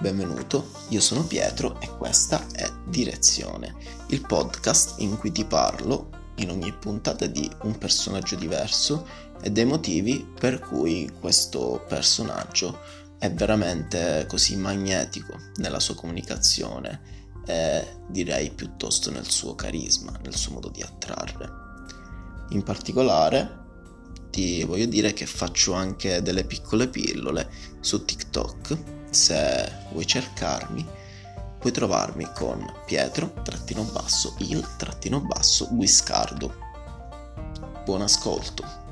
benvenuto, io sono Pietro e questa è Direzione, il podcast in cui ti parlo in ogni puntata di un personaggio diverso e dei motivi per cui questo personaggio è veramente così magnetico nella sua comunicazione e direi piuttosto nel suo carisma, nel suo modo di attrarre. In particolare ti voglio dire che faccio anche delle piccole pillole su TikTok. Se vuoi cercarmi, puoi trovarmi con Pietro trattino basso il trattino basso Guiscardo. Buon ascolto.